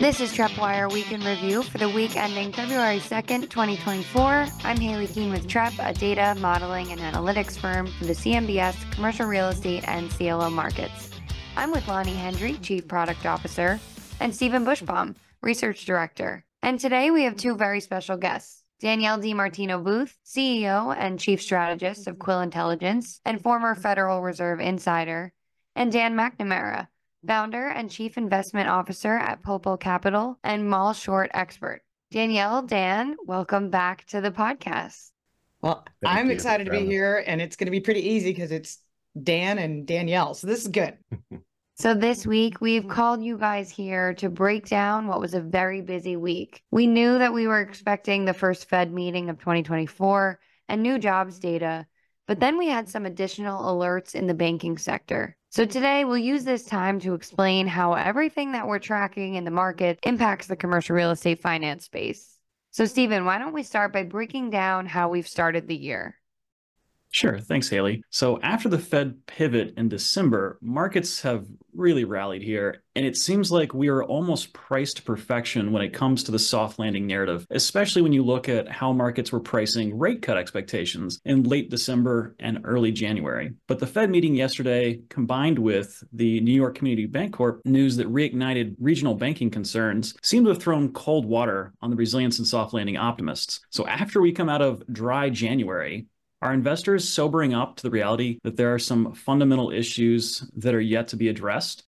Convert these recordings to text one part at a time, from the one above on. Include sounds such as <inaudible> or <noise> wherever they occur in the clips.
This is TreppWire Week in Review for the week ending February 2nd, 2024. I'm Haley Keene with Trepp, a data, modeling, and analytics firm for the CMBS, commercial real estate, and CLO markets. I'm with Lonnie Hendry, Chief Product Officer, and Stephen Buschbom, Research Director. And today we have two very special guests. Danielle DiMartino Booth, CEO and Chief Strategist of Quill Intelligence and former Federal Reserve insider, and Dan McNamara, founder and chief investment officer at Polpo Capital and Mall Short expert. Danielle, Dan, welcome back to the podcast. Well, Thank I'm excited to be here, and it's going to be pretty easy because it's Dan and Danielle. So this is good. <laughs> So, this week we've called you guys here to break down what was a very busy week. We knew that we were expecting the first Fed meeting of 2024 and new jobs data, but then we had some additional alerts in the banking sector. So, today we'll use this time to explain how everything that we're tracking in the market impacts the commercial real estate finance space. So, Stephen, why don't we start by breaking down how we've started the year? Sure. Thanks, Haley. So after the Fed pivot in December, markets have really rallied here, and it seems like we are almost priced to perfection when it comes to the soft landing narrative, especially when you look at how markets were pricing rate cut expectations in late December and early January. But the Fed meeting yesterday, combined with the New York Community Bank Corp news that reignited regional banking concerns, seem to have thrown cold water on the resilience and soft landing optimists. So after we come out of dry January, are investors sobering up to the reality that there are some fundamental issues that are yet to be addressed?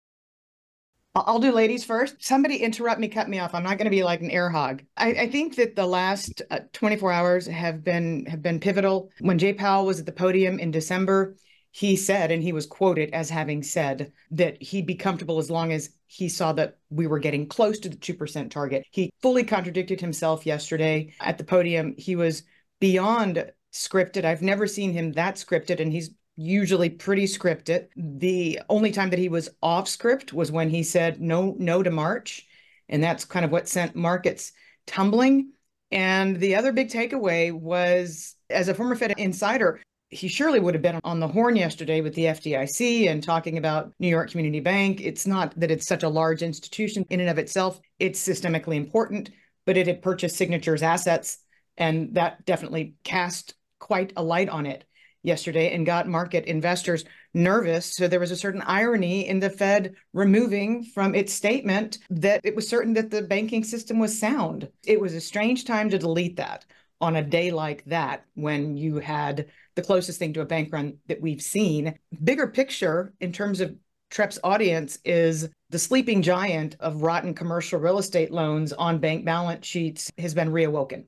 I'll do ladies first. Somebody interrupt me, cut me off. I'm not going to be like an air hog. I, I think that the last uh, 24 hours have been have been pivotal. When Jay Powell was at the podium in December, he said, and he was quoted as having said that he'd be comfortable as long as he saw that we were getting close to the 2% target. He fully contradicted himself yesterday at the podium. He was beyond scripted. I've never seen him that scripted, and he's usually pretty scripted. The only time that he was off script was when he said no, no to March. And that's kind of what sent markets tumbling. And the other big takeaway was as a former Fed insider, he surely would have been on the horn yesterday with the FDIC and talking about New York Community Bank. It's not that it's such a large institution in and of itself, it's systemically important, but it had purchased Signature's assets. And that definitely cast quite a light on it yesterday and got market investors nervous. So there was a certain irony in the Fed removing from its statement that it was certain that the banking system was sound. It was a strange time to delete that on a day like that when you had the closest thing to a bank run that we've seen. Bigger picture in terms of Trepp's audience is the sleeping giant of rotten commercial real estate loans on bank balance sheets has been reawoken.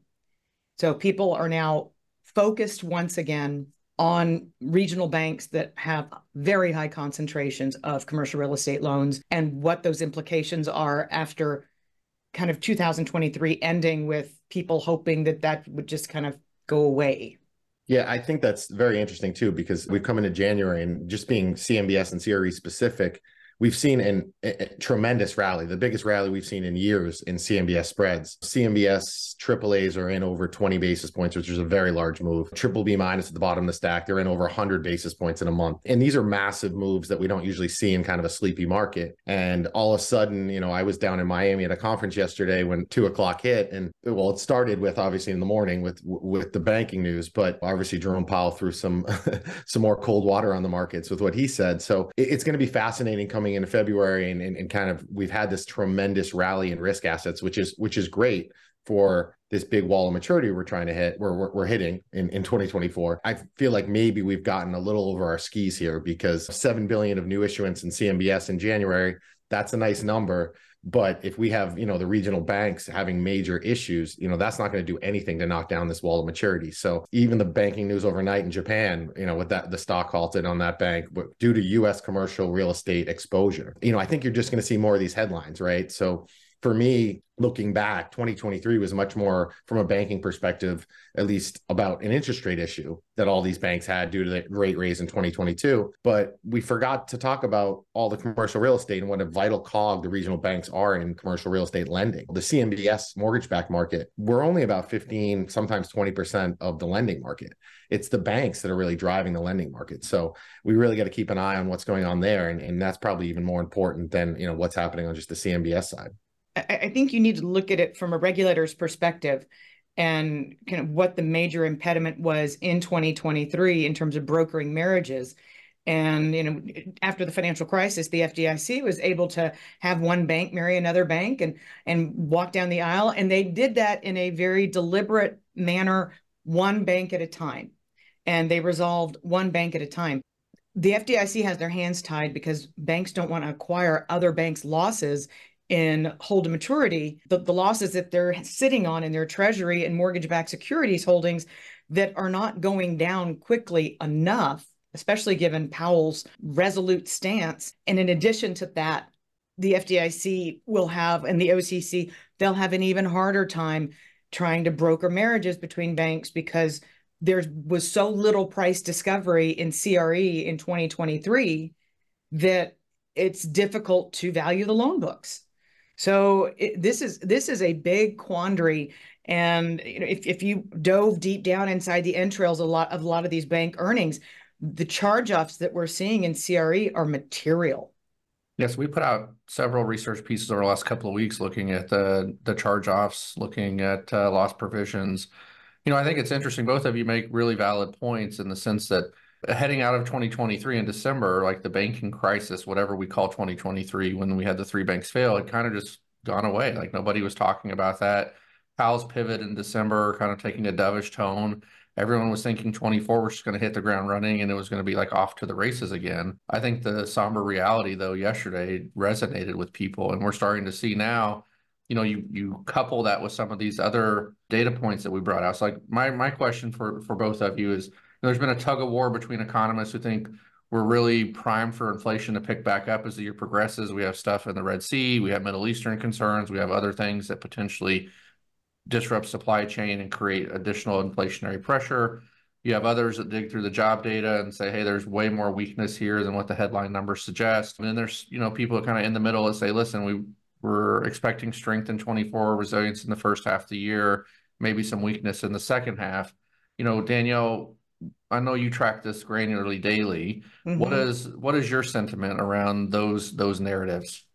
So people are now focused once again on regional banks that have very high concentrations of commercial real estate loans and what those implications are after kind of 2023 ending with people hoping that that would just kind of go away. Yeah, I think that's very interesting too, because we've come into January and just being CMBS and CRE specific, we've seen an, a, a tremendous rally, the biggest rally we've seen in years in CMBS spreads. CMBS AAAs are in over 20 basis points, which is a very large move. Triple B minus at the bottom of the stack, they're in over 100 basis points in a month. And these are massive moves that we don't usually see in kind of a sleepy market. And all of a sudden, you know, I was down in Miami at a conference yesterday when two o'clock hit, and well, it started with obviously in the morning with with the banking news, but obviously Jerome Powell threw some <laughs> some more cold water on the markets with what he said. So it's going to be fascinating coming into February and, and, and kind of we've had this tremendous rally in risk assets, which is which is great for this big wall of maturity we're trying to hit, we're, we're, hitting in, in 2024. I feel like maybe we've gotten a little over our skis here because 7 billion of new issuance in CMBS in January, that's a nice number. But if we have, you know, the regional banks having major issues, you know, that's not going to do anything to knock down this wall of maturity. So even the banking news overnight in Japan, you know, with that the stock halted on that bank due to US commercial real estate exposure. You know, I think you're just going to see more of these headlines, right? So for me, looking back, 2023 was much more from a banking perspective, at least about an interest rate issue that all these banks had due to the rate raise in 2022. But we forgot to talk about all the commercial real estate and what a vital cog the regional banks are in commercial real estate lending. The CMBS mortgage backed market, we're only about 15, sometimes 20% of the lending market. It's the banks that are really driving the lending market. So we really got to keep an eye on what's going on there. And, and that's probably even more important than, you know, what's happening on just the CMBS side. I, I think you need to look at it from a regulator's perspective and kind of what the major impediment was in 2023 in terms of brokering marriages. And you know, after the financial crisis, the FDIC was able to have one bank marry another bank and and walk down the aisle, and they did that in a very deliberate manner, one bank at a time, and they resolved one bank at a time. The FDIC has their hands tied because banks don't want to acquire other banks' losses in hold to maturity, the, the losses that they're sitting on in their treasury and mortgage backed securities holdings that are not going down quickly enough, especially given Powell's resolute stance. And in addition to that, the FDIC will have, and the OCC, they'll have an even harder time trying to broker marriages between banks because there was so little price discovery in CRE in 2023 that it's difficult to value the loan books. So it, this is this is a big quandary. And you know, if, if you dove deep down inside the entrails a lot of a lot of these bank earnings, the charge-offs that we're seeing in CRE are material. Yes, we put out several research pieces over the last couple of weeks looking at the the charge-offs, looking at uh, loss provisions. You know, I think it's interesting. Both of you make really valid points in the sense that heading out of 2023 in December, like the banking crisis, whatever we call 2023, when we had the three banks fail, it kind of just gone away. Like nobody was talking about that. Powell's pivot in December, kind of taking a dovish tone. Everyone was thinking 24 was just going to hit the ground running and it was going to be like off to the races again. I think the somber reality, though, yesterday resonated with people, and we're starting to see now. You know, you you couple that with some of these other data points that we brought out. So, like my my question for for both of you is there's been a tug of war between economists who think we're really primed for inflation to pick back up as the year progresses. We have stuff in the Red Sea, we have Middle Eastern concerns, we have other things that potentially disrupt supply chain and create additional inflationary pressure. You have others that dig through the job data and say, hey, there's way more weakness here than what the headline numbers suggest. And then there's, you know, people kind of in the middle that say, listen, we we're expecting strength in 24, resilience in the first half of the year, maybe some weakness in the second half. You know, Danielle, I know you track this granularly daily. Mm-hmm. What is what is your sentiment around those those narratives?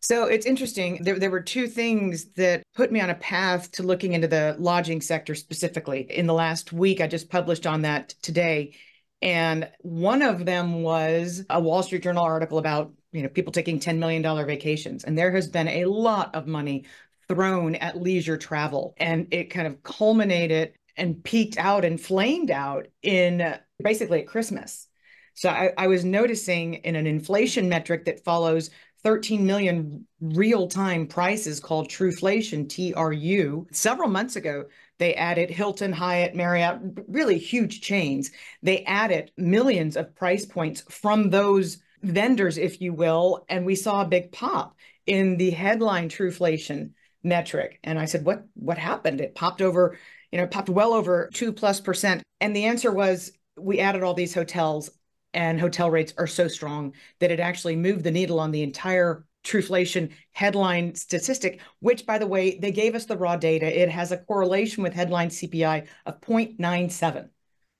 So it's interesting. There, there were two things that put me on a path to looking into the lodging sector specifically. In the last week, I just published on that today. And one of them was a Wall Street Journal article about, you know, people taking $10 million vacations. And there has been a lot of money thrown at leisure travel. And it kind of culminated and peaked out and flamed out in uh, basically at Christmas. So I, I, was noticing in an inflation metric that follows 13 million real-time prices called Truflation, TRU. Several months ago, they added Hilton, Hyatt, Marriott, really huge chains. They added millions of price points from those vendors, if you will, and we saw a big pop in the headline Truflation metric. And I said, "What? What happened?" It popped over you know, popped well over two plus percent. And the answer was we added all these hotels and hotel rates are so strong that it actually moved the needle on the entire Truflation headline statistic, which, by the way, they gave us the raw data. It has a correlation with headline CPI of 0.97.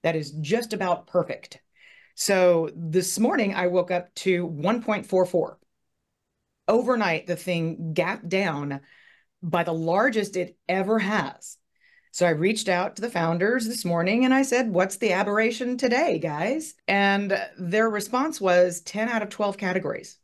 That is just about perfect. So this morning, I woke up to 1.44. Overnight, the thing gapped down by the largest it ever has. So I reached out to the founders this morning and I said, What's the aberration today, guys? And their response was 10 out of 12 categories.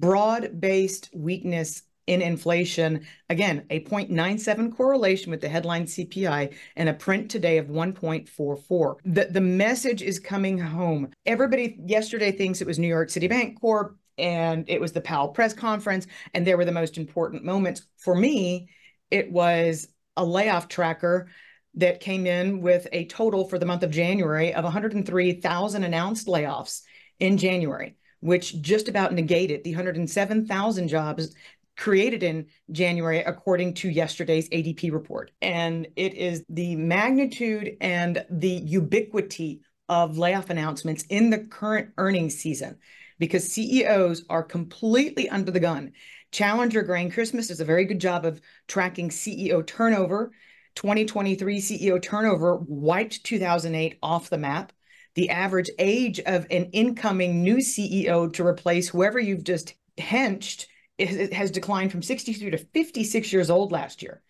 Broad based weakness in inflation. Again, a 0.97 correlation with the headline CPI and a print today of 1.44. The, the message is coming home. Everybody yesterday thinks it was New York City Bank Corp and it was the Powell press conference, and they were the most important moments. For me, it was a layoff tracker that came in with a total for the month of January of 103,000 announced layoffs in January, which just about negated the 107,000 jobs created in January, according to yesterday's ADP report. And it is the magnitude and the ubiquity of layoff announcements in the current earnings season because CEOs are completely under the gun Challenger Gray & Christmas does a very good job of tracking CEO turnover. 2023 CEO turnover wiped 2008 off the map. The average age of an incoming new CEO to replace whoever you've just henched it has declined from 63 to 56 years old last year.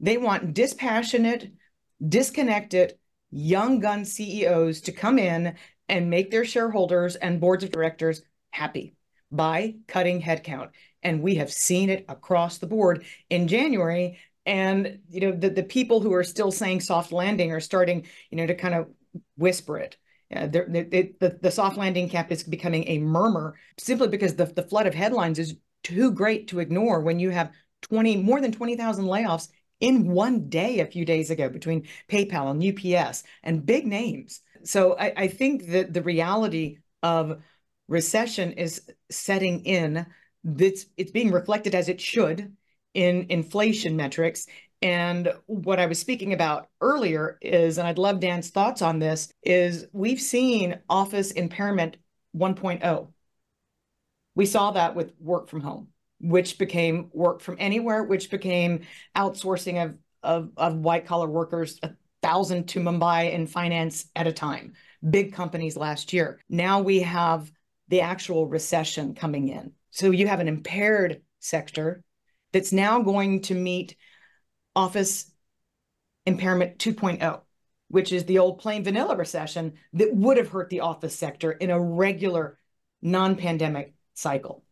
They want dispassionate, disconnected, young gun CEOs to come in and make their shareholders and boards of directors happy by cutting headcount. And we have seen it across the board in January. And you know, the, the people who are still saying soft landing are starting, you know, to kind of whisper it. Uh, the, the soft landing camp is becoming a murmur simply because the, the flood of headlines is too great to ignore when you have 20 more than 20,000 layoffs in one day a few days ago between PayPal and UPS and big names. So I, I think that the reality of recession is setting in. It's, it's being reflected as it should in inflation metrics. And what I was speaking about earlier is, and I'd love Dan's thoughts on this, is we've seen office impairment 1.0. We saw that with work from home, which became work from anywhere, which became outsourcing of, of, of white collar workers, a thousand to Mumbai in finance at a time, big companies last year. Now we have the actual recession coming in. So you have an impaired sector that's now going to meet office impairment 2.0, which is the old plain vanilla recession that would have hurt the office sector in a regular non pandemic cycle.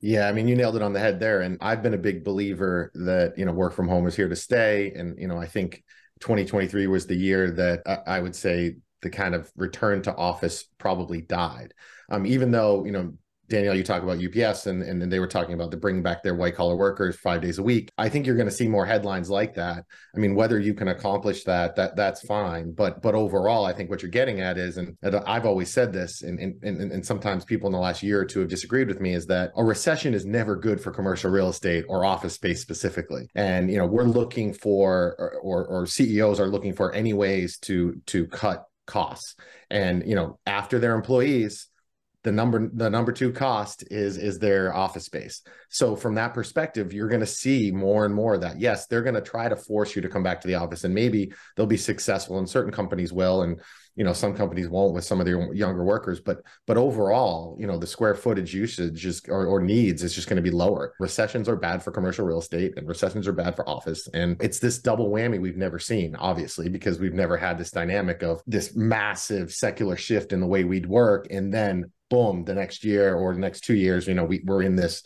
Yeah, I mean, you nailed it on the head there. And I've been a big believer that, you know, work from home is here to stay. And, you know, I think 2023 was the year that I would say the kind of return to office probably died. Um, even though, you know, Danielle, you talk about UPS and, and they were talking about the bring back their white collar workers five days a week. I think you're going to see more headlines like that. I mean, whether you can accomplish that, that that's fine. But but overall, I think what you're getting at is, and, and I've always said this, and, and and sometimes people in the last year or two have disagreed with me, is that a recession is never good for commercial real estate or office space specifically. And you know, we're looking for or, or, or CEOs are looking for any ways to to cut costs. And you know, after their employees the number the number two cost is is their office space. So from that perspective you're going to see more and more of that. Yes they're going to try to force you to come back to the office and maybe they'll be successful and certain companies will and you know some companies won't with some of their younger workers but but overall you know the square footage usage is or, or needs is just going to be lower. Recessions are bad for commercial real estate and recessions are bad for office and it's this double whammy we've never seen obviously because we've never had this dynamic of this massive secular shift in the way we'd work and then boom, the next year or the next two years, you know, we, we're in this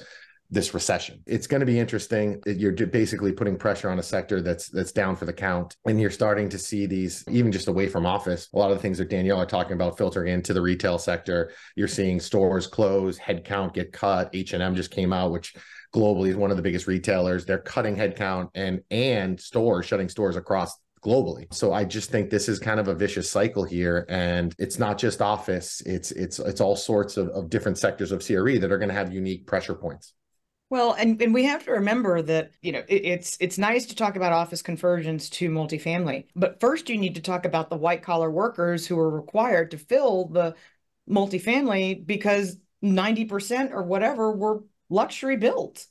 this recession. It's going to be interesting. You're basically putting pressure on a sector that's that's down for the count, and you're starting to see these even just away from office. A lot of the things that Danielle are talking about filtering into the retail sector. You're seeing stores close, headcount get cut. H and M just came out, which globally is one of the biggest retailers. They're cutting headcount and and stores shutting stores across globally. So I just think this is kind of a vicious cycle here. And it's not just office, it's it's it's all sorts of, of different sectors of CRE that are going to have unique pressure points. Well, and, and we have to remember that, you know, it, it's it's nice to talk about office conversions to multifamily, but first you need to talk about the white collar workers who are required to fill the multifamily because 90% or whatever were luxury built.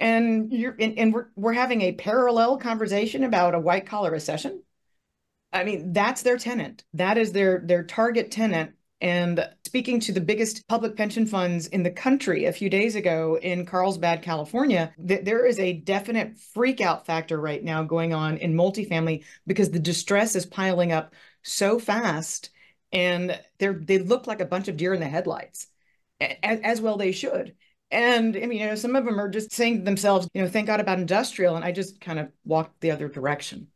and you're and, and we're we're having a parallel conversation about a white collar recession. I mean that's their tenant. That is their their target tenant. And speaking to the biggest public pension funds in the country a few days ago in carlsbad california th- there is a definite freak out factor right now going on in multifamily because the distress is piling up so fast and they're they look like a bunch of deer in the headlights as, as well they should and I mean, you know, some of them are just saying to themselves, you know, thank God about industrial. And I just kind of walked the other direction.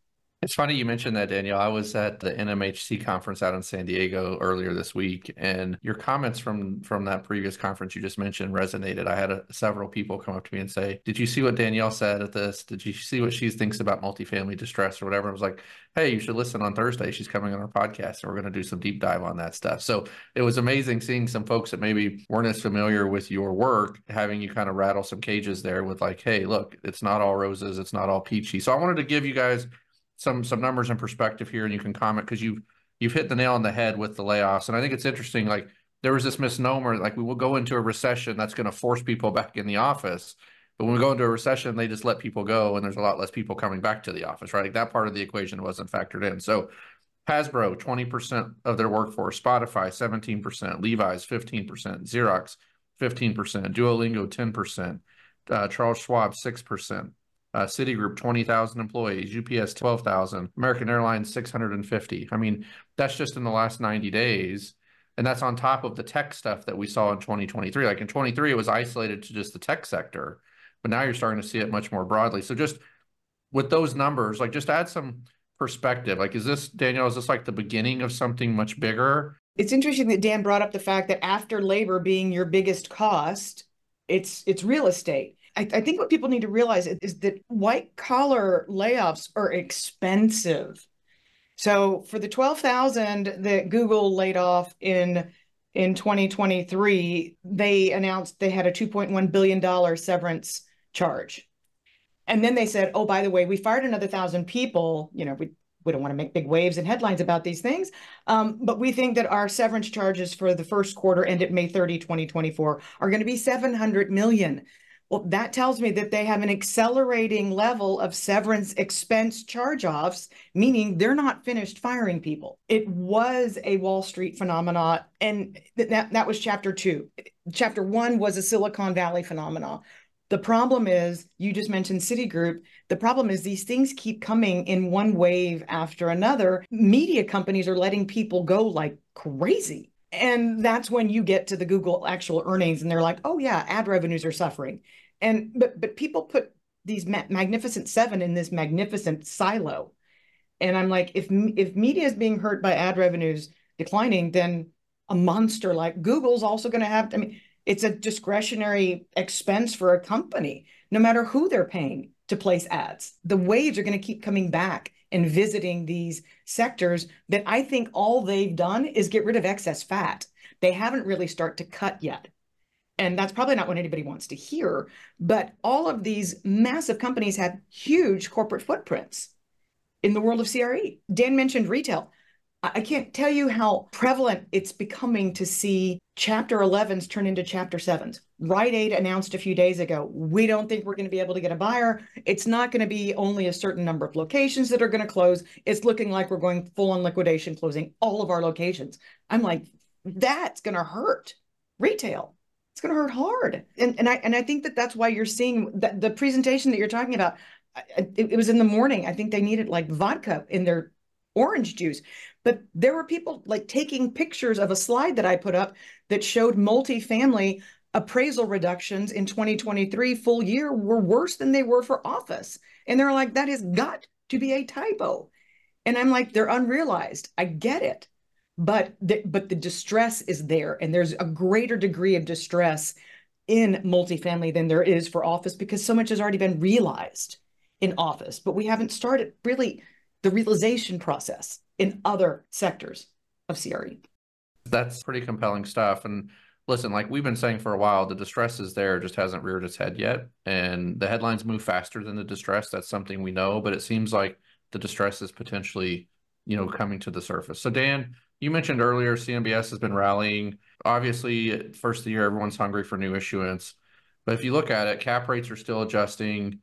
It's funny you mentioned that, Danielle. I was at the NMHC conference out in San Diego earlier this week, and your comments from from that previous conference you just mentioned resonated. I had a, several people come up to me and say, "Did you see what Danielle said at this? Did you see what she thinks about multifamily distress or whatever?" I was like, "Hey, you should listen on Thursday. She's coming on our podcast, and we're going to do some deep dive on that stuff." So it was amazing seeing some folks that maybe weren't as familiar with your work, having you kind of rattle some cages there with like, "Hey, look, it's not all roses, it's not all peachy." So I wanted to give you guys some some numbers in perspective here, and you can comment because you've you've hit the nail on the head with the layoffs, and I think it's interesting. Like there was this misnomer, like we will go into a recession that's going to force people back in the office. But when we go into a recession, they just let people go, and there's a lot less people coming back to the office, right? Like that part of the equation wasn't factored in. So Hasbro, 20% of their workforce, Spotify, 17%, Levi's, 15%, Xerox, 15%, Duolingo, 10%, uh, Charles Schwab 6%. Uh, Citigroup, 20,000 employees, UPS, 12,000, American Airlines, 650. I mean, that's just in the last 90 days. And that's on top of the tech stuff that we saw in 2023. Like in 23, it was isolated to just the tech sector, but now you're starting to see it much more broadly. So just with those numbers, like just add some perspective. Like, is this, Daniel, is this like the beginning of something much bigger? It's interesting that Dan brought up the fact that after labor being your biggest cost, it's it's real estate. I, I think what people need to realize is that white collar layoffs are expensive. So for the 12,000 that Google laid off in in 2023, they announced they had a 2.1 billion dollar severance charge. And then they said, "Oh, by the way, we fired another 1,000 people, you know, we we don't want to make big waves and headlines about these things. Um, but we think that our severance charges for the first quarter ended May 30, 2024 are going to be 700 million. Well, that tells me that they have an accelerating level of severance expense charge offs, meaning they're not finished firing people. It was a Wall Street phenomenon. And that, that was chapter two. Chapter one was a Silicon Valley phenomenon. The problem is, you just mentioned Citigroup. The problem is these things keep coming in one wave after another. Media companies are letting people go like crazy. And that's when you get to the Google actual earnings and they're like, oh yeah, ad revenues are suffering. And but but people put these ma- magnificent seven in this magnificent silo. And i'm like if if media is being hurt by ad revenues declining then a monster like google's also going to have i mean it's a discretionary expense for a company no matter who they're paying to place ads. The waves are going to keep coming back and visiting these sectors that i think all they've done is get rid of excess fat they haven't really start to cut yet and that's probably not what anybody wants to hear. But all of these massive companies have huge corporate footprints in the world of CRE. Dan mentioned retail. I can't tell you how prevalent it's becoming to see chapter 11s turn into chapter 7s. Rite Aid announced a few days ago, we don't think we're going to be able to get a buyer. It's not going to be only a certain number of locations that are going to close. It's looking like we're going full on liquidation, closing all of our locations. I'm like, that's going to hurt retail it's going to hurt hard. And and I and I think that that's why you're seeing that the presentation that you're talking about. It, it was in the morning. I think they needed like vodka in their orange juice. But there were people like taking pictures of a slide that I put up that showed multifamily appraisal reductions in 2023 full year were worse than they were for office. And they're like, that has got to be a typo. And I'm like, they're unrealized. I get it but the, but the distress is there and there's a greater degree of distress in multifamily than there is for office because so much has already been realized in office but we haven't started really the realization process in other sectors of CRE that's pretty compelling stuff and listen like we've been saying for a while the distress is there just hasn't reared its head yet and the headlines move faster than the distress that's something we know but it seems like the distress is potentially you know coming to the surface so Dan you mentioned earlier CMBS has been rallying. Obviously, first of the year, everyone's hungry for new issuance. But if you look at it, cap rates are still adjusting.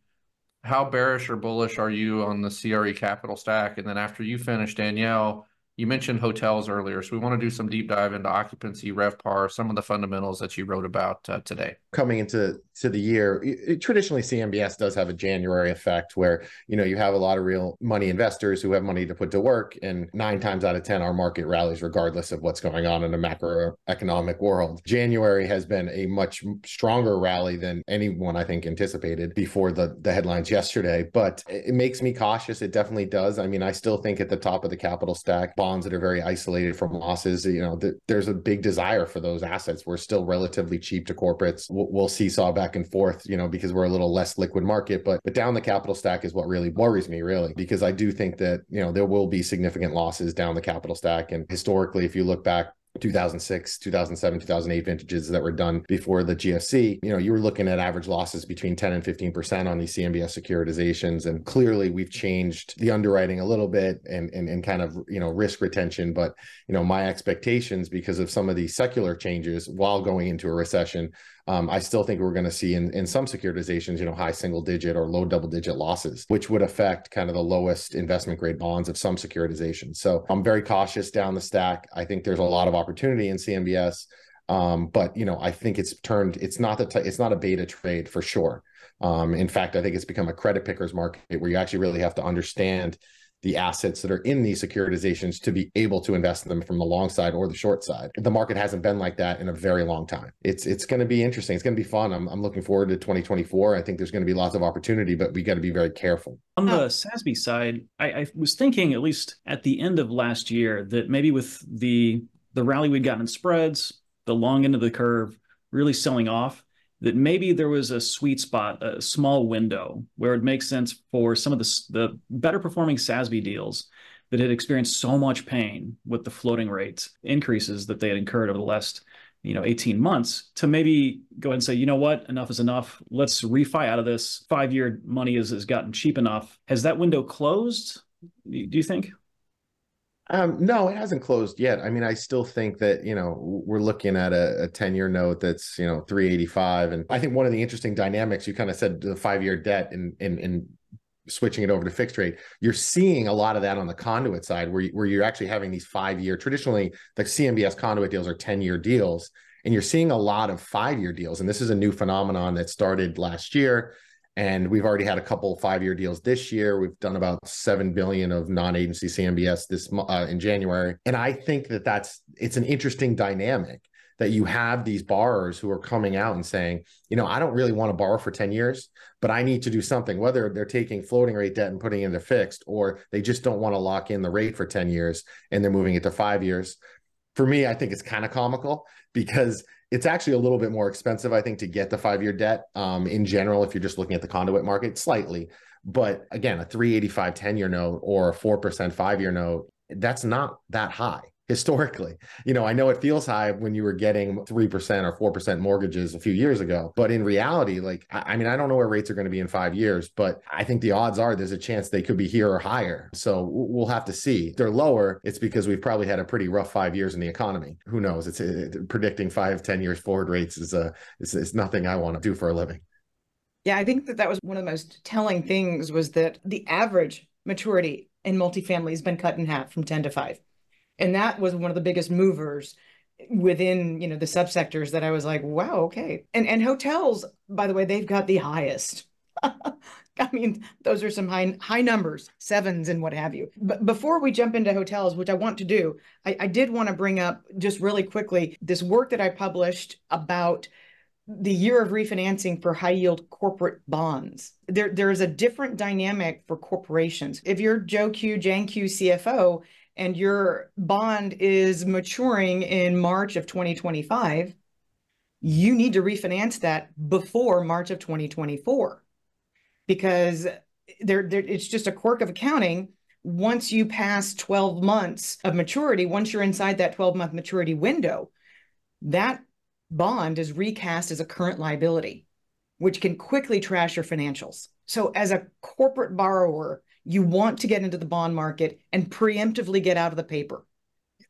How bearish or bullish are you on the CRE capital stack? And then after you finish, Danielle, you mentioned hotels earlier, so we want to do some deep dive into occupancy, RevPAR, some of the fundamentals that you wrote about uh, today. Coming into to the year, it, traditionally CMBS does have a January effect where you know you have a lot of real money investors who have money to put to work, and nine times out of ten, our market rallies regardless of what's going on in the macroeconomic world. January has been a much stronger rally than anyone I think anticipated before the the headlines yesterday, but it makes me cautious. It definitely does. I mean, I still think at the top of the capital stack bonds that are very isolated from losses. You know, th- there's a big desire for those assets. We're still relatively cheap to corporates. We'll, we'll back and forth, you know, because we're a little less liquid market. But but down the capital stack is what really worries me, really, because I do think that you know there will be significant losses down the capital stack. And historically, if you look back 2006, 2007, 2008 vintages that were done before the GFC, you know, you were looking at average losses between 10 and 15% on these CMBS securitizations. And clearly we've changed the underwriting a little bit and, and, and kind of, you know, risk retention. But, you know, my expectations because of some of these secular changes while going into a recession um, I still think we're going to see in, in some securitizations, you know, high single digit or low double digit losses, which would affect kind of the lowest investment grade bonds of some securitizations. So I'm very cautious down the stack. I think there's a lot of opportunity in CMBS. Um, but you know, I think it's turned. It's not the. T- it's not a beta trade for sure. Um, in fact, I think it's become a credit pickers market where you actually really have to understand the assets that are in these securitizations to be able to invest in them from the long side or the short side. The market hasn't been like that in a very long time. It's it's going to be interesting. It's going to be fun. I'm I'm looking forward to 2024. I think there's going to be lots of opportunity, but we got to be very careful. On the SASB side, I, I was thinking at least at the end of last year that maybe with the the rally we'd gotten in spreads, the long end of the curve really selling off, that maybe there was a sweet spot, a small window where it makes sense for some of the, the better performing SASB deals that had experienced so much pain with the floating rate increases that they had incurred over the last you know 18 months to maybe go ahead and say you know what? Enough is enough. Let's refi out of this. Five year money has, has gotten cheap enough. Has that window closed do you think um, no, it hasn't closed yet. I mean, I still think that, you know, we're looking at a, a 10 year note that's, you know, 385. And I think one of the interesting dynamics you kind of said the five year debt and, and, and switching it over to fixed rate, you're seeing a lot of that on the conduit side where, you, where you're actually having these five year, traditionally, the CMBS conduit deals are 10 year deals. And you're seeing a lot of five year deals. And this is a new phenomenon that started last year and we've already had a couple five-year deals this year. We've done about seven billion of non-agency CMBS this uh, in January, and I think that that's it's an interesting dynamic that you have these borrowers who are coming out and saying, you know, I don't really want to borrow for 10 years, but I need to do something, whether they're taking floating rate debt and putting it into fixed, or they just don't want to lock in the rate for 10 years and they're moving it to five years. For me, I think it's kind of comical because it's actually a little bit more expensive, I think, to get the five year debt um, in general, if you're just looking at the conduit market, slightly. But again, a 385 10 year note or a 4% five year note, that's not that high historically. You know, I know it feels high when you were getting 3% or 4% mortgages a few years ago, but in reality, like, I mean, I don't know where rates are going to be in five years, but I think the odds are there's a chance they could be here or higher. So we'll have to see. If they're lower, it's because we've probably had a pretty rough five years in the economy. Who knows? It's it, predicting five, 10 years forward rates is a, it's nothing I want to do for a living. Yeah, I think that that was one of the most telling things was that the average maturity in multifamily has been cut in half from 10 to 5 and that was one of the biggest movers within you know the subsectors that I was like, wow, okay. And and hotels, by the way, they've got the highest. <laughs> I mean, those are some high high numbers, sevens and what have you. But before we jump into hotels, which I want to do, I, I did want to bring up just really quickly this work that I published about the year of refinancing for high yield corporate bonds. There, there is a different dynamic for corporations. If you're Joe Q, Jan Q, CFO, and your bond is maturing in March of 2025, you need to refinance that before March of 2024 because there, it's just a quirk of accounting. Once you pass 12 months of maturity once you're inside that 12 month maturity window that bond is recast as a current liability which can quickly trash your financials. So as a corporate borrower you want to get into the bond market and preemptively get out of the paper.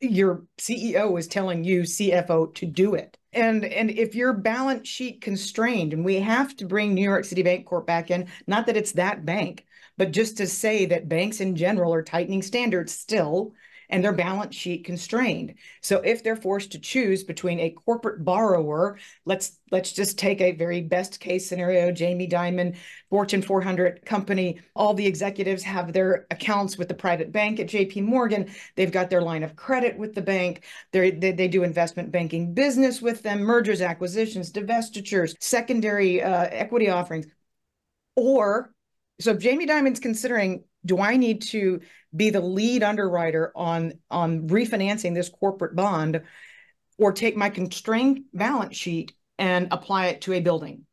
Your CEO is telling you, CFO, to do it. And, and if you're balance sheet constrained, and we have to bring New York City Bancorp back in, not that it's that bank, but just to say that banks in general are tightening standards still and their balance sheet constrained. So if they're forced to choose between a corporate borrower, let's let's just take a very best case scenario, Jamie Dimon, Fortune 400 company, all the executives have their accounts with the private bank at JP Morgan, they've got their line of credit with the bank, they they do investment banking business with them, mergers, acquisitions, divestitures, secondary uh, equity offerings. Or so Jamie Dimon's considering do I need to be the lead underwriter on on refinancing this corporate bond or take my constrained balance sheet and apply it to a building?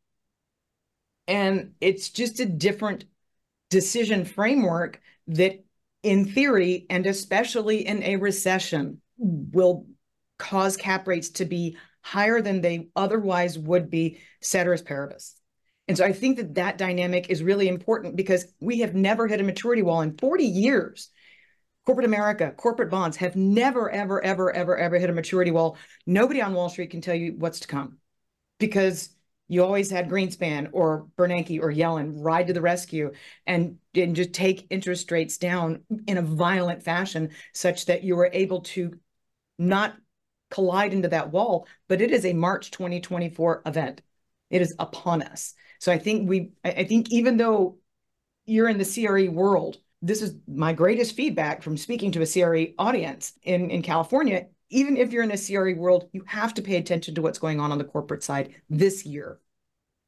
And it's just a different decision framework that in theory and especially in a recession will cause cap rates to be higher than they otherwise would be ceteris paribus. And so I think that that dynamic is really important because we have never hit a maturity wall in 40 years. Corporate America, corporate bonds have never, ever, ever, ever, ever hit a maturity wall. Nobody on Wall Street can tell you what's to come because you always had Greenspan or Bernanke or Yellen ride to the rescue and, and just take interest rates down in a violent fashion such that you were able to not collide into that wall, but it is a March 2024 event. It is upon us. So I think we, I think even though you're in the CRE world, this is my greatest feedback from speaking to a CRE audience in, in California. Even if you're in a CRE world, you have to pay attention to what's going on on the corporate side this year.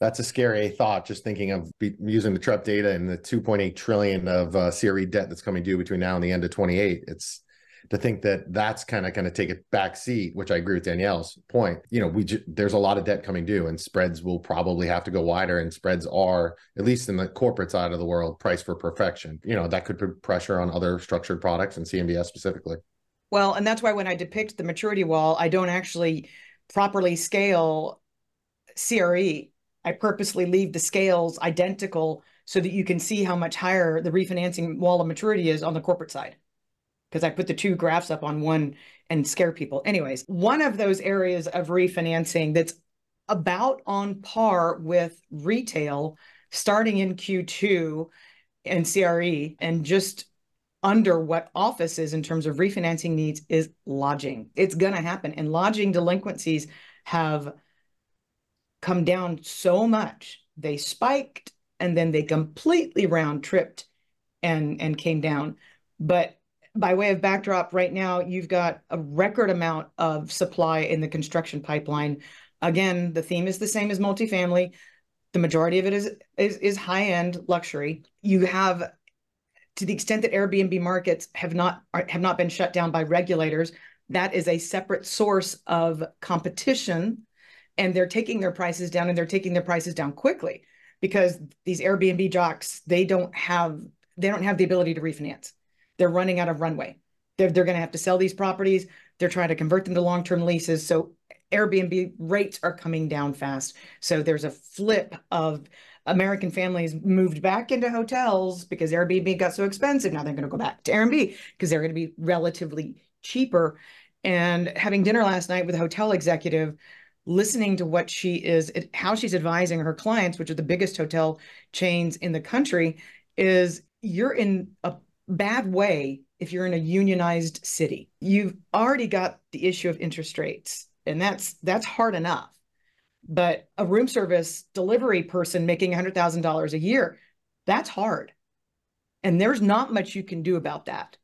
That's a scary thought. Just thinking of using the Trepp data and the 2.8 trillion of uh, CRE debt that's coming due between now and the end of 28. It's to think that that's kind of going to take a back seat, which I agree with Danielle's point. You know, we there's a lot of debt coming due, and spreads will probably have to go wider. And spreads are, at least in the corporate side of the world, priced for perfection. You know, that could put pressure on other structured products and CMBS specifically. Well, and that's why when I depict the maturity wall, I don't actually properly scale CRE. I purposely leave the scales identical so that you can see how much higher the refinancing wall of maturity is on the corporate side because I put the two graphs up on one and scare people. Anyways, one of those areas of refinancing that's about on par with retail starting in Q2 and CRE and just under what office is in terms of refinancing needs is lodging. It's going to happen. And lodging delinquencies have come down so much. They spiked and then they completely round tripped and, and came down. But by way of backdrop, right now you've got a record amount of supply in the construction pipeline. Again, the theme is the same as multifamily. The majority of it is is, is high end luxury. You have, to the extent that Airbnb markets have not have not been shut down by regulators, that is a separate source of competition, and they're taking their prices down, and they're taking their prices down quickly because these Airbnb jocks they don't have they don't have the ability to refinance they're running out of runway. They're, they're going to have to sell these properties. They're trying to convert them to long term leases. So Airbnb rates are coming down fast. So there's a flip of American families moved back into hotels because Airbnb got so expensive. Now they're going to go back to Airbnb because they're going to be relatively cheaper. And having dinner last night with a hotel executive, listening to what she is, how she's advising her clients, which are the biggest hotel chains in the country, is you're in a bad way if you're in a unionized city. You've already got the issue of interest rates, and that's that's hard enough. But a room service delivery person making $100,000 a year, that's hard. And there's not much you can do about that.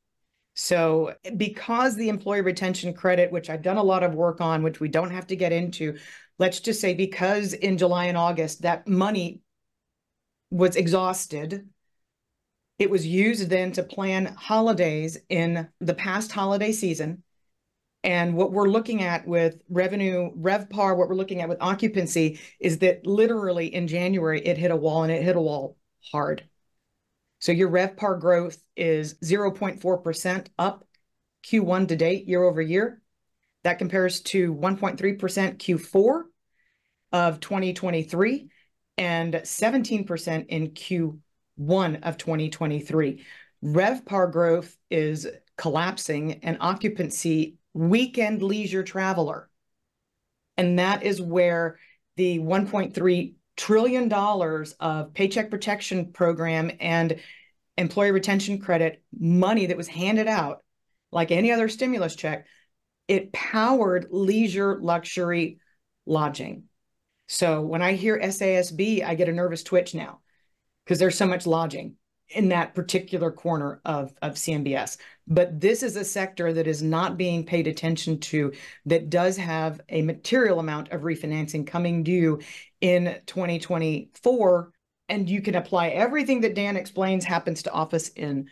So, because the employee retention credit, which I've done a lot of work on, which we don't have to get into, let's just say because in July and August that money was exhausted it was used then to plan holidays in the past holiday season. And what we're looking at with revenue, RevPAR, what we're looking at with occupancy is that literally in January, it hit a wall and it hit a wall hard. So your RevPAR growth is 0.4% up Q1 to date year over year. That compares to 1.3% Q4 of 2023 and 17% in Q one of 2023. RevPAR growth is collapsing and occupancy weekend leisure traveler. And that is where the 1.3 trillion dollars of paycheck protection program and employee retention credit money that was handed out like any other stimulus check it powered leisure luxury lodging so when i hear SASB i get a nervous twitch now because there's so much lodging in that particular corner of, of CMBS. But this is a sector that is not being paid attention to that does have a material amount of refinancing coming due in 2024. And you can apply everything that Dan explains happens to office in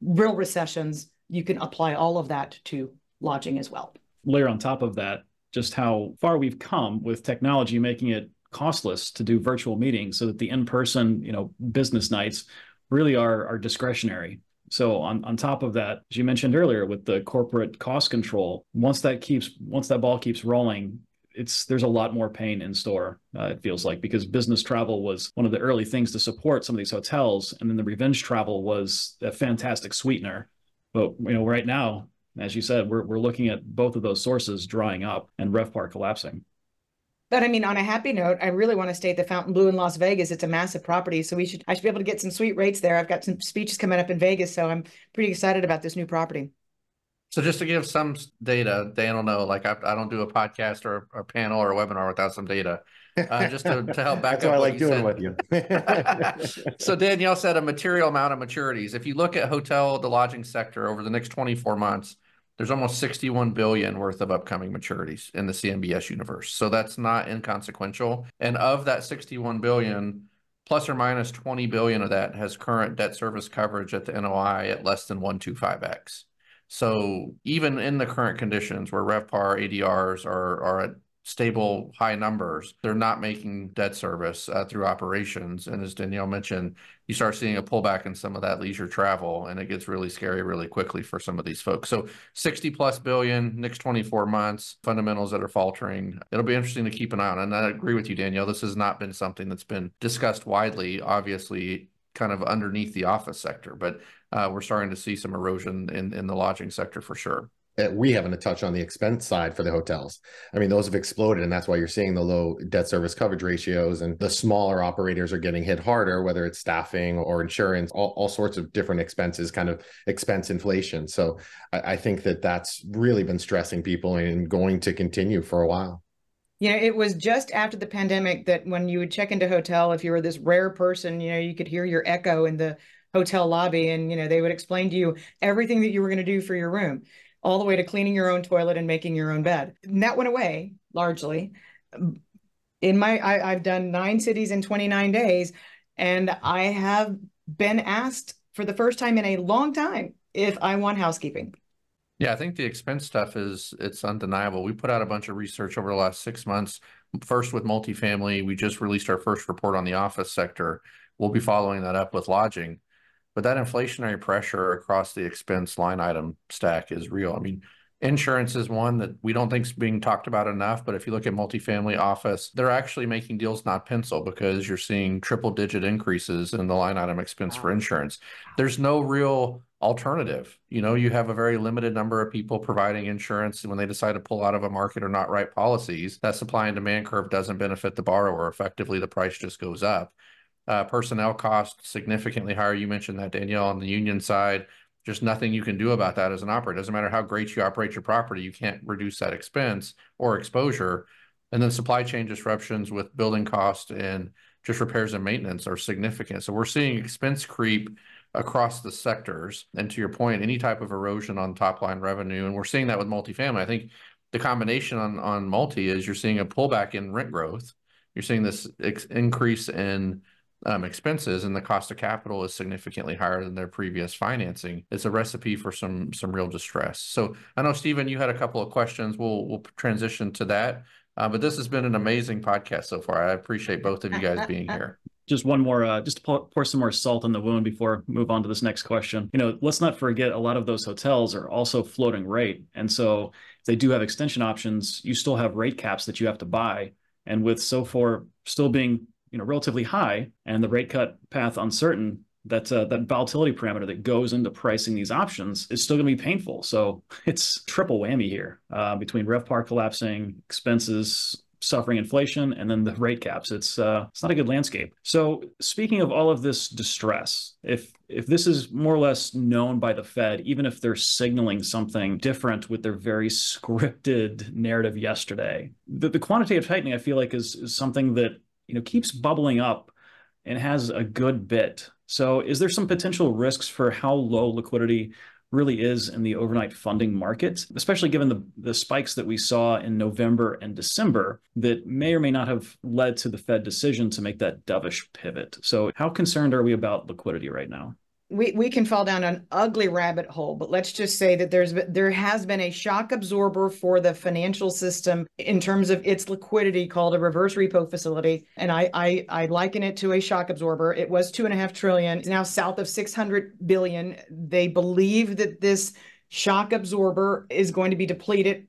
real recessions. You can apply all of that to lodging as well. Layer on top of that, just how far we've come with technology making it costless to do virtual meetings so that the in-person you know business nights really are are discretionary. So on, on top of that as you mentioned earlier with the corporate cost control once that keeps once that ball keeps rolling it's there's a lot more pain in store uh, it feels like because business travel was one of the early things to support some of these hotels and then the revenge travel was a fantastic sweetener. But you know right now as you said we're, we're looking at both of those sources drying up and revpar collapsing but I mean, on a happy note, I really want to stay at the Fontainebleau in Las Vegas. It's a massive property, so we should I should be able to get some sweet rates there. I've got some speeches coming up in Vegas, so I'm pretty excited about this new property. So just to give some data, Dan will know, like I, I don't do a podcast or a panel or a webinar without some data. Uh, just to, to help back That's up what I like you doing said. with you. <laughs> <laughs> So Danielle said a material amount of maturities. If you look at hotel, the lodging sector over the next 24 months, there's almost 61 billion worth of upcoming maturities in the CMBS universe. So that's not inconsequential. And of that 61 billion, plus or minus 20 billion of that has current debt service coverage at the NOI at less than 125x. So even in the current conditions where RevPAR ADRs are are at stable high numbers, they're not making debt service uh, through operations. And as Danielle mentioned, you start seeing a pullback in some of that leisure travel, and it gets really scary really quickly for some of these folks. So 60 plus billion next 24 months, fundamentals that are faltering. It'll be interesting to keep an eye on. And I agree with you, Danielle. This has not been something that's been discussed widely. Obviously, kind of underneath the office sector, but uh, we're starting to see some erosion in, in the lodging sector for sure. Uh, we haven't touched on the expense side for the hotels. I mean, those have exploded, and that's why you're seeing the low debt service coverage ratios. And the smaller operators are getting hit harder, whether it's staffing or insurance, all, all sorts of different expenses, kind of expense inflation. So I, I think that that's really been stressing people and going to continue for a while. You know, it was just after the pandemic that when you would check into hotel, if you were this rare person, you know, you could hear your echo in the hotel lobby and, you know, they would explain to you everything that you were going to do for your room, all the way to cleaning your own toilet and making your own bed. And that went away largely. In my, I, I've done nine cities in 29 days, and I have been asked for the first time in a long time if I want housekeeping. Yeah, I think the expense stuff is it's undeniable. We put out a bunch of research over the last six months. First with multifamily, we just released our first report on the office sector. We'll be following that up with lodging. But that inflationary pressure across the expense line item stack is real. I mean, insurance is one that we don't think is being talked about enough. But if you look at multifamily office, they're actually making deals not pencil because you're seeing triple digit increases in the line item expense for insurance. There's no real alternative. You know, you have a very limited number of people providing insurance and when they decide to pull out of a market or not write policies. That supply and demand curve doesn't benefit the borrower. Effectively, the price just goes up. Uh, personnel costs significantly higher. You mentioned that, Danielle, on the union side. Just nothing you can do about that as an operator. Doesn't matter how great you operate your property, you can't reduce that expense or exposure. And then supply chain disruptions with building cost and just repairs and maintenance are significant. So we're seeing expense creep across the sectors. And to your point, any type of erosion on top line revenue, and we're seeing that with multifamily. I think the combination on on multi is you're seeing a pullback in rent growth. You're seeing this ex- increase in um, expenses, and the cost of capital is significantly higher than their previous financing. It's a recipe for some some real distress. So I know Stephen, you had a couple of questions. We'll we'll transition to that. Uh, but this has been an amazing podcast so far. I appreciate both of you guys being here <laughs> just one more uh, just to pour, pour, some more salt in the wound before move on to this next question you know let's not forget a lot of those hotels are also floating rate and so if they do have extension options you still have rate caps that you have to buy and with SOFR still being you know relatively high and the rate cut path uncertain that uh, that volatility parameter that goes into pricing these options is still going to be painful so <laughs> it's triple whammy here uh, between revpar collapsing expenses suffering inflation and then the rate caps. It's uh, it's not a good landscape. So speaking of all of this distress, if if this is more or less known by the Fed, even if they're signaling something different with their very scripted narrative yesterday, the, the quantitative tightening I feel like is, is something that you know keeps bubbling up and has a good bit. So is there some potential risks for how low liquidity really is in the overnight funding market, especially given the, the spikes that we saw in November and December that may or may not have led to the Fed decision to make that dovish pivot. So, how concerned are we about liquidity right now? We we can fall down an ugly rabbit hole but let's just say that there's there has been a shock absorber for the financial system in terms of its liquidity called a reverse repo facility. And i i, I liken it to a shock absorber. It was two and a half trillion. It's now south of 600 billion. They believe that this shock absorber is going to be depleted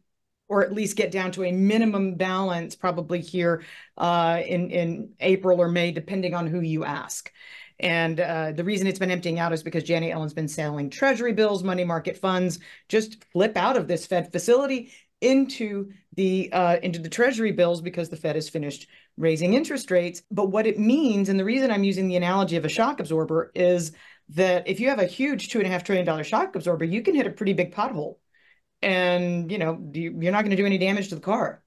or at least get down to a minimum balance probably here uh, in in April or May, depending on who you ask. And uh, the reason it's been emptying out is because Janet Yellen's been selling treasury bills, money market funds, just flip out of this Fed facility into the uh, into the treasury bills because the Fed has finished raising interest rates. But what it means, and the reason I'm using the analogy of a shock absorber is that if you have a huge two and a half trillion dollar shock absorber, you can hit a pretty big pothole. and you know you're not going to do any damage to the car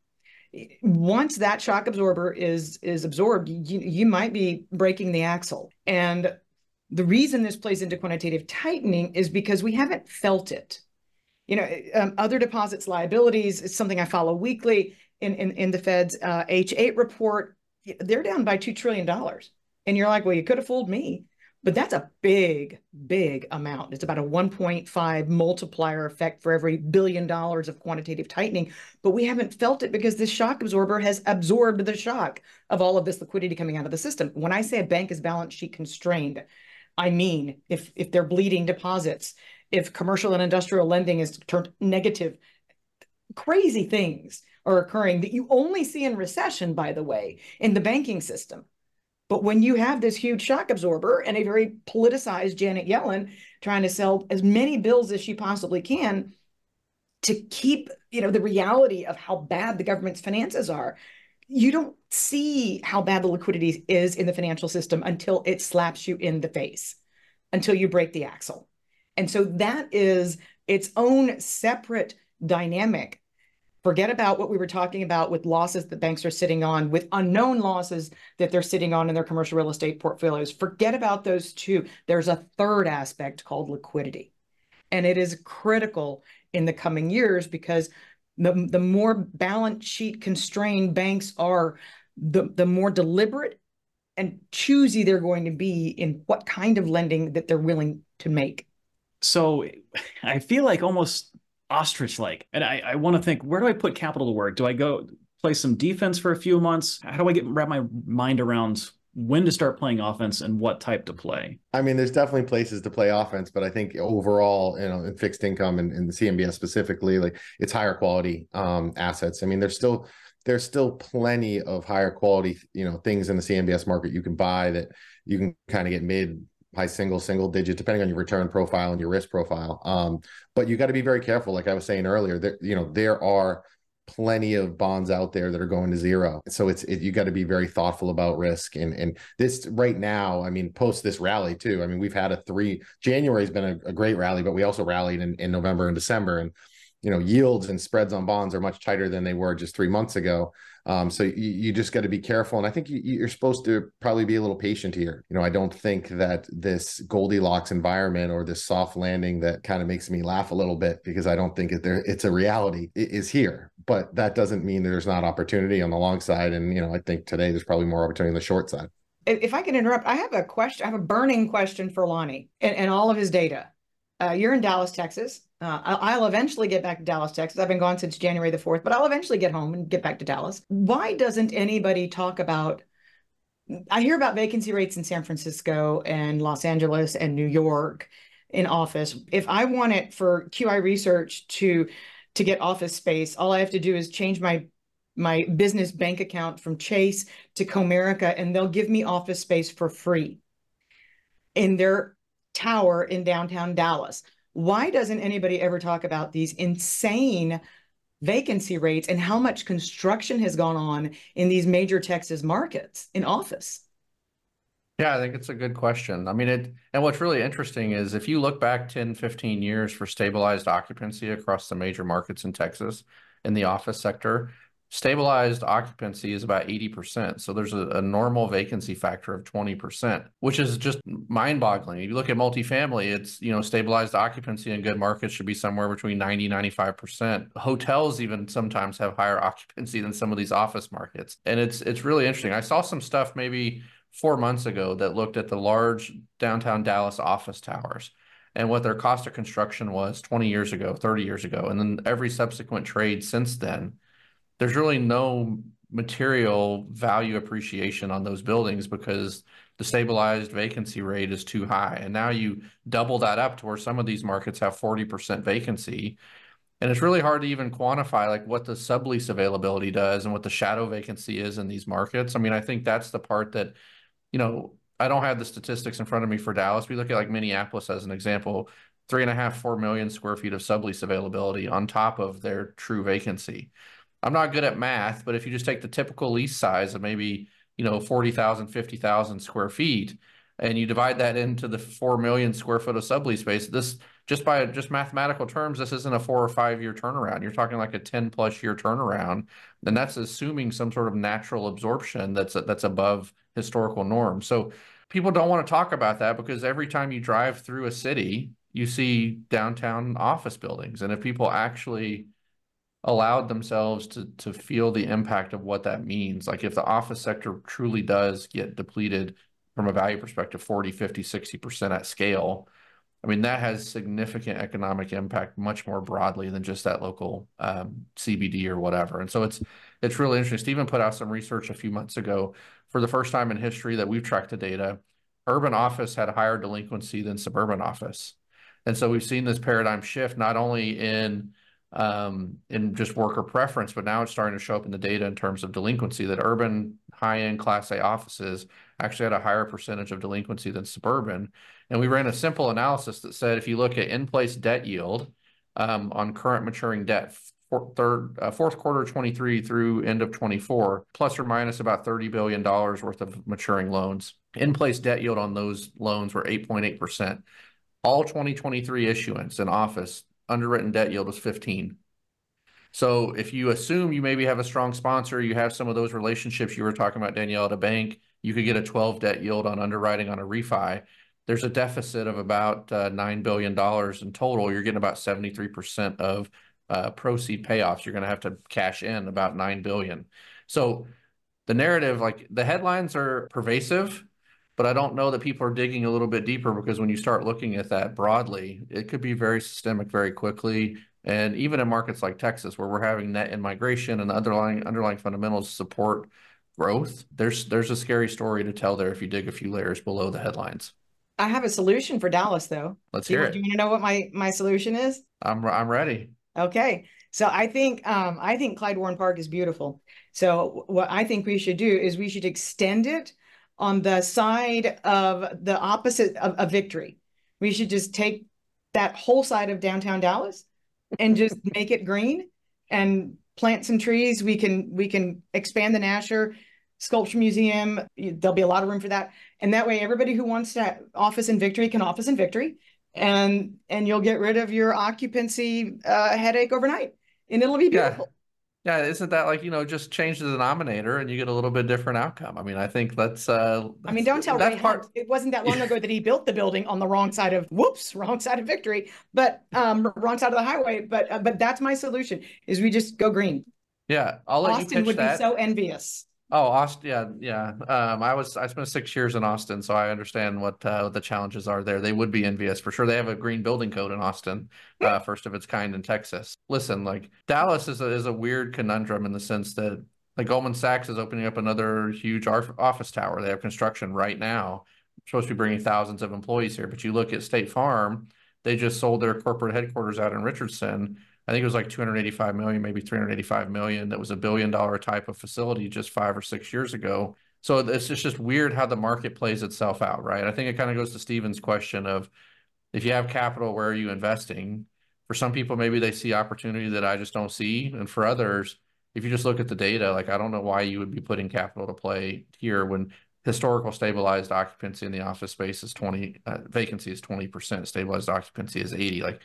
once that shock absorber is is absorbed you, you might be breaking the axle. And the reason this plays into quantitative tightening is because we haven't felt it. You know um, other deposits liabilities is something i follow weekly in in, in the fed's uh, h8 report. They're down by $2 trillion and you're like well you could have fooled me but that's a big, big amount. It's about a 1.5 multiplier effect for every billion dollars of quantitative tightening. But we haven't felt it because this shock absorber has absorbed the shock of all of this liquidity coming out of the system. When I say a bank is balance sheet constrained, I mean if if they're bleeding deposits, if commercial and industrial lending is turned negative, crazy things are occurring that you only see in recession, by the way, in the banking system. But when you have this huge shock absorber and a very politicized Janet Yellen trying to sell as many bills as she possibly can to keep, you know, the reality of how bad the government's finances are, you don't see how bad the liquidity is in the financial system until it slaps you in the face, until you break the axle. And so that is its own separate dynamic Forget about what we were talking about with losses that banks are sitting on, with unknown losses that they're sitting on in their commercial real estate portfolios. Forget about those two. There's a third aspect called liquidity. And it is critical in the coming years because the, the more balance sheet constrained banks are, the, the more deliberate and choosy they're going to be in what kind of lending that they're willing to make. So I feel like almost ostrich like. And I, I want to think, where do I put capital to work? Do I go play some defense for a few months? How do I get wrap my mind around when to start playing offense and what type to play? I mean, there's definitely places to play offense, but I think overall, you know, in fixed income and in the CMBS specifically, like it's higher quality um, assets. I mean, there's still there's still plenty of higher quality, you know, things in the CMBS market you can buy that you can kind of get mid high single, single digit, depending on your return profile and your risk profile. Um, but you got to be very careful. Like I was saying earlier, that you know there are plenty of bonds out there that are going to zero. So it's it, you got to be very thoughtful about risk. And and this right now, I mean, post this rally too. I mean, we've had a three. January has been a, a great rally, but we also rallied in, in November and December, and you know yields and spreads on bonds are much tighter than they were just three months ago. Um, so you, you just got to be careful. And I think you, are supposed to probably be a little patient here. You know, I don't think that this Goldilocks environment or this soft landing that kind of makes me laugh a little bit because I don't think it there it's a reality it is here. But that doesn't mean that there's not opportunity on the long side. And you know, I think today there's probably more opportunity on the short side. If I can interrupt, I have a question. I have a burning question for Lonnie and, and all of his data. Uh, you're in Dallas, Texas. Uh, I'll eventually get back to Dallas, Texas. I've been gone since January the 4th, but I'll eventually get home and get back to Dallas. Why doesn't anybody talk about? I hear about vacancy rates in San Francisco and Los Angeles and New York in office. If I want it for QI research to to get office space, all I have to do is change my my business bank account from Chase to Comerica, and they'll give me office space for free in their tower in downtown Dallas. Why doesn't anybody ever talk about these insane vacancy rates and how much construction has gone on in these major Texas markets in office? Yeah, I think it's a good question. I mean, it, and what's really interesting is if you look back 10, 15 years for stabilized occupancy across the major markets in Texas in the office sector, Stabilized occupancy is about 80%. So there's a, a normal vacancy factor of 20%, which is just mind boggling. If you look at multifamily, it's, you know, stabilized occupancy in good markets should be somewhere between 90, 95%. Hotels even sometimes have higher <laughs> occupancy than some of these office markets. And it's, it's really interesting. I saw some stuff maybe four months ago that looked at the large downtown Dallas office towers and what their cost of construction was 20 years ago, 30 years ago. And then every subsequent trade since then there's really no material value appreciation on those buildings because the stabilized vacancy rate is too high. And now you double that up to where some of these markets have 40% vacancy. And it's really hard to even quantify like what the sublease availability does and what the shadow vacancy is in these markets. I mean, I think that's the part that, you know, I don't have the statistics in front of me for Dallas. We look at like Minneapolis as an example, three and a half, four million square feet of sublease availability on top of their true vacancy. I'm not good at math, but if you just take the typical lease size of maybe, you know, 40,000, 50,000 square feet, and you divide that into the 4 million square foot of sublease space, this just by just mathematical terms, this isn't a four or five year turnaround. You're talking like a 10 plus year turnaround. And that's assuming some sort of natural absorption that's that's above historical norms. So people don't want to talk about that because every time you drive through a city, you see downtown office buildings. And if people actually allowed themselves to to feel the impact of what that means, like if the office sector truly does get depleted from a value perspective 40, 50, 60% at scale, I mean, that has significant economic impact much more broadly than just that local um, CBD or whatever. And so it's it's really interesting. Stephen put out some research a few months ago for the first time in history that we've tracked the data. Urban office had higher delinquency than suburban office, and so we've seen this paradigm shift not only in um, in just worker preference, but now it's starting to show up in the data in terms of delinquency. That urban high-end Class A offices actually had a higher percentage of delinquency than suburban and we ran a simple analysis that said if you look at in-place debt yield um, on current maturing debt, for, third, uh, fourth quarter 23 through end of 24, plus or minus about $30 billion worth of maturing loans. In-place debt yield on those loans were 8.8%. All 2023 issuance in office, underwritten debt yield was 15. So if you assume you maybe have a strong sponsor, you have some of those relationships you were talking about, Danielle, at a bank, you could get a 12 debt yield on underwriting on a refi there's a deficit of about uh, $9 billion in total. You're getting about 73% of uh, proceed payoffs. You're going to have to cash in about 9 billion. So the narrative, like the headlines are pervasive, but I don't know that people are digging a little bit deeper because when you start looking at that broadly, it could be very systemic very quickly. And even in markets like Texas, where we're having net in migration and the underlying underlying fundamentals support growth, there's there's a scary story to tell there if you dig a few layers below the headlines. I have a solution for Dallas, though. Let's do hear you, it. Do you want to know what my my solution is? I'm I'm ready. Okay. So I think um, I think Clyde Warren Park is beautiful. So what I think we should do is we should extend it on the side of the opposite of, of Victory. We should just take that whole side of downtown Dallas and just make it green and plant some trees. We can we can expand the Nasher Sculpture Museum. There'll be a lot of room for that. And that way, everybody who wants to office in Victory can office in Victory. And and you'll get rid of your occupancy uh, headache overnight. And it'll be beautiful. Yeah. Yeah, isn't that like, you know, just change the denominator and you get a little bit different outcome. I mean, I think that's uh that's, I mean, don't tell Ray part... Hunt. It wasn't that long <laughs> ago that he built the building on the wrong side of whoops, wrong side of Victory, but um wrong side of the highway. But uh, but that's my solution is we just go green. Yeah, I'll let Austin would that. be so envious. Oh, Austin, yeah, yeah. Um, I was I spent six years in Austin, so I understand what uh, the challenges are there. They would be envious for sure. They have a green building code in Austin, uh, first of its kind in Texas. Listen, like Dallas is a, is a weird conundrum in the sense that like Goldman Sachs is opening up another huge office tower. They have construction right now. supposed to be bringing thousands of employees here, but you look at State Farm, they just sold their corporate headquarters out in Richardson I think it was like 285 million, maybe 385 million. That was a billion dollar type of facility just five or six years ago. So it's just, just weird how the market plays itself out, right? I think it kind of goes to Stephen's question of if you have capital, where are you investing? For some people, maybe they see opportunity that I just don't see. And for others, if you just look at the data, like I don't know why you would be putting capital to play here when historical stabilized occupancy in the office space is 20, uh, vacancy is 20%, stabilized occupancy is 80. Like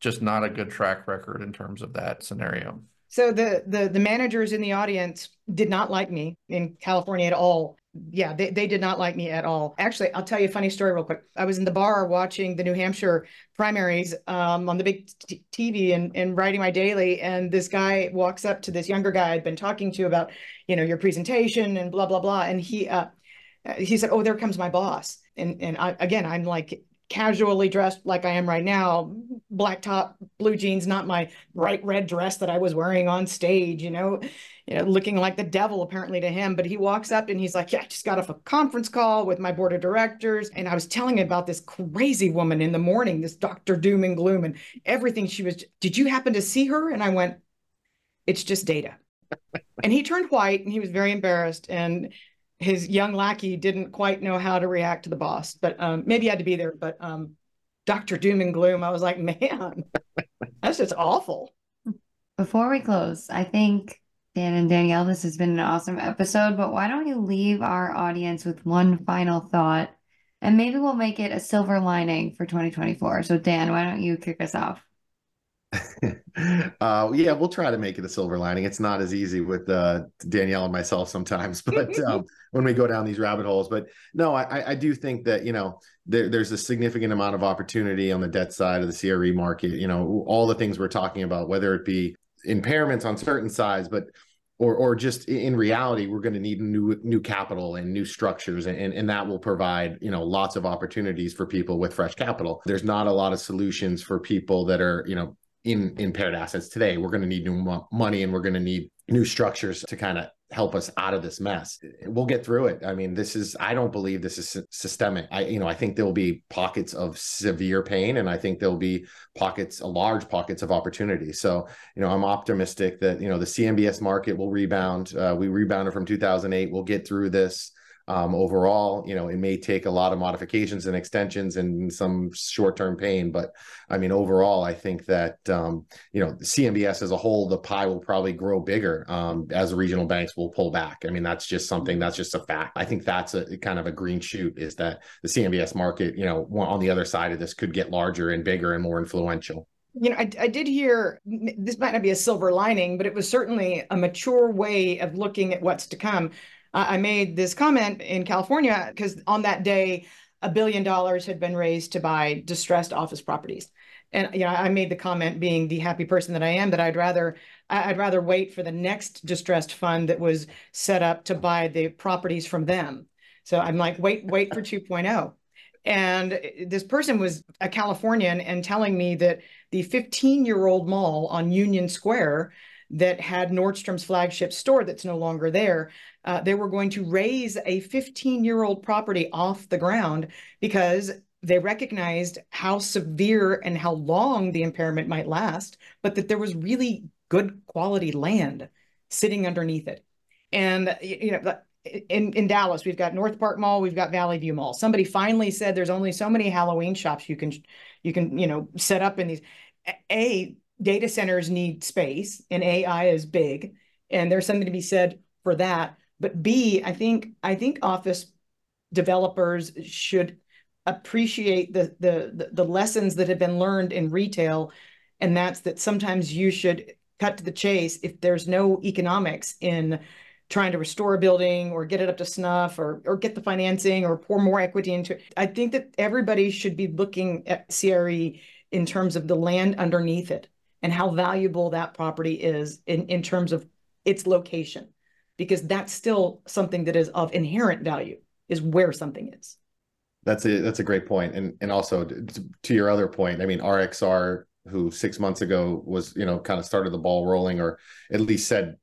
just not a good track record in terms of that scenario. So the the the managers in the audience did not like me in California at all. Yeah, they, they did not like me at all. Actually, I'll tell you a funny story real quick. I was in the bar watching the New Hampshire primaries um, on the big t- TV and, and writing my daily. And this guy walks up to this younger guy I'd been talking to about, you know, your presentation and blah, blah, blah. And he, uh, he said, oh, there comes my boss. And, and I, again, I'm like casually dressed like I am right now, black top, blue jeans, not my bright red dress that I was wearing on stage, you know, you know, looking like the devil apparently to him. But he walks up and he's like, Yeah, I just got off a conference call with my board of directors. And I was telling him about this crazy woman in the morning, this Dr. Doom and Gloom and everything she was. Did you happen to see her? And I went, It's just data. and he turned white and he was very embarrassed. And his young lackey didn't quite know how to react to the boss, but um, maybe he had to be there. But um, Dr. Doom and Gloom, I was like, man, <laughs> that's just awful. Before we close, I think Dan and Danielle, this has been an awesome episode, but why don't you leave our audience with one final thought And maybe we'll make it a silver lining for 2024. So, Dan, why don't you kick us off? <laughs> uh, yeah, we'll try to make it a silver lining. It's not as easy with uh, Danielle and myself sometimes, <laughs> but <laughs> um, when we go down these rabbit holes. But no, I, I do think that you know there, there's a significant amount of opportunity on the debt side of the CRE market. You know, all the things we're talking about, whether it be impairments on certain sides, but or or just in reality, we're going to need new new capital and new structures, and, and that will provide you know lots of opportunities for people with fresh capital. There's not a lot of solutions for people that are you know in impaired assets today. We're going to need new money and we're going to need new structures to kind of help us out of this mess. We'll get through it. I mean, this is I don't believe this is systemic. I you know, I think there'll be pockets of severe pain and I think there'll be pockets, large pockets of opportunity. So, you know, I'm optimistic that, you know, the CMBS market will rebound. Uh, we rebounded from 2008. We'll get through this. Um, overall, you know, it may take a lot of modifications and extensions and some short-term pain, but I mean, overall, I think that um, you know, CMBS as a whole, the pie will probably grow bigger um, as regional banks will pull back. I mean, that's just something that's just a fact. I think that's a kind of a green shoot is that the CMBS market, you know, on the other side of this could get larger and bigger and more influential you know, I, I did hear this might not be a silver lining, but it was certainly a mature way of looking at what's to come. I made this comment in California because on that day, a billion dollars had been raised to buy distressed office properties. And you know, I made the comment, being the happy person that I am, that I'd rather I'd rather wait for the next distressed fund that was set up to buy the properties from them. So I'm like, wait, wait for <laughs> 2.0. And this person was a Californian and telling me that the 15 year old mall on Union Square that had Nordstrom's flagship store that's no longer there uh, they were going to raise a 15 year old property off the ground because they recognized how severe and how long the impairment might last, but that there was really good quality land sitting underneath it. And, you know, in, in Dallas, we've got North Park Mall, we've got Valley View Mall. Somebody finally said there's only so many Halloween shops you can, you can, you know, set up in these. A, data centers need space and AI is big. And there's something to be said for that. But B, I think I think office developers should appreciate the, the the lessons that have been learned in retail, and that's that sometimes you should cut to the chase if there's no economics in trying to restore a building or get it up to snuff or or get the financing or pour more equity into it. I think that everybody should be looking at CRE in terms of the land underneath it and how valuable that property is in, in terms of its location because that's still something that is of inherent value is where something is. That's a that's a great point. And and also to, to your other point i mean rxr who six months ago was you know kind of started the ball rolling or at least said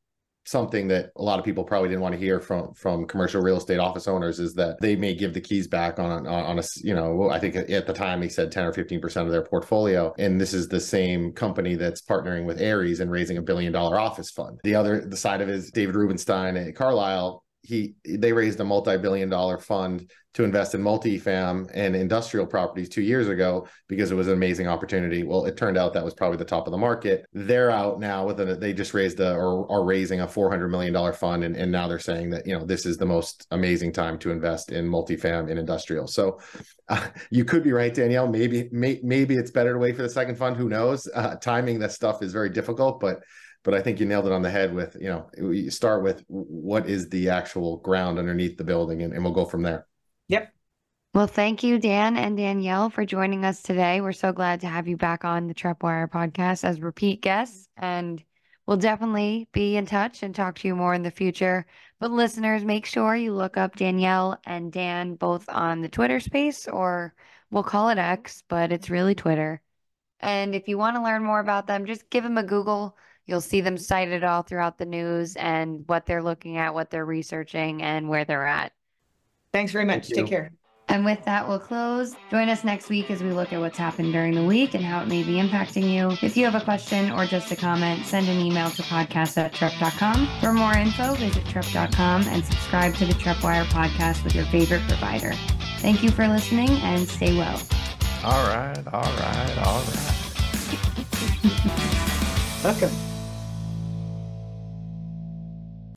something that a lot of people probably didn't want to hear from from commercial real estate office owners is that they may give the keys back on on, on a you know I think at the time he said 10 or 15 percent of their portfolio and this is the same company that's partnering with Ares and raising a billion dollar office fund. The other the side of it is David Rubenstein at Carlyle he they raised a multi-billion dollar fund to invest in multifam and industrial properties two years ago because it was an amazing opportunity. Well, it turned out that was probably the top of the market. They're out now with a they just raised a or are raising a four hundred million dollar fund, and, and now they're saying that you know this is the most amazing time to invest in multifam and industrial. So uh, you could be right, Danielle. Maybe may, maybe it's better to wait for the second fund. Who knows? Uh, timing this stuff is very difficult, but but I think you nailed it on the head with, you know, you start with what is the actual ground underneath the building and, and we'll go from there. Yep. Well, thank you, Dan and Danielle, for joining us today. We're so glad to have you back on the TreppWire podcast as repeat guests. And we'll definitely be in touch and talk to you more in the future. But listeners, make sure you look up Danielle and Dan both on the Twitter space, or we'll call it X, but it's really Twitter. And if you want to learn more about them, just give them a Google You'll see them cited all throughout the news and what they're looking at, what they're researching, and where they're at. Thanks very much. Take care. And with that, we'll close. Join us next week as we look at what's happened during the week and how it may be impacting you. If you have a question or just a comment, send an email to podcast at trepp.com. For more info, visit trepp.com and subscribe to the TreppWire podcast with your favorite provider. Thank you for listening and stay well. All right, all right, all right. Welcome.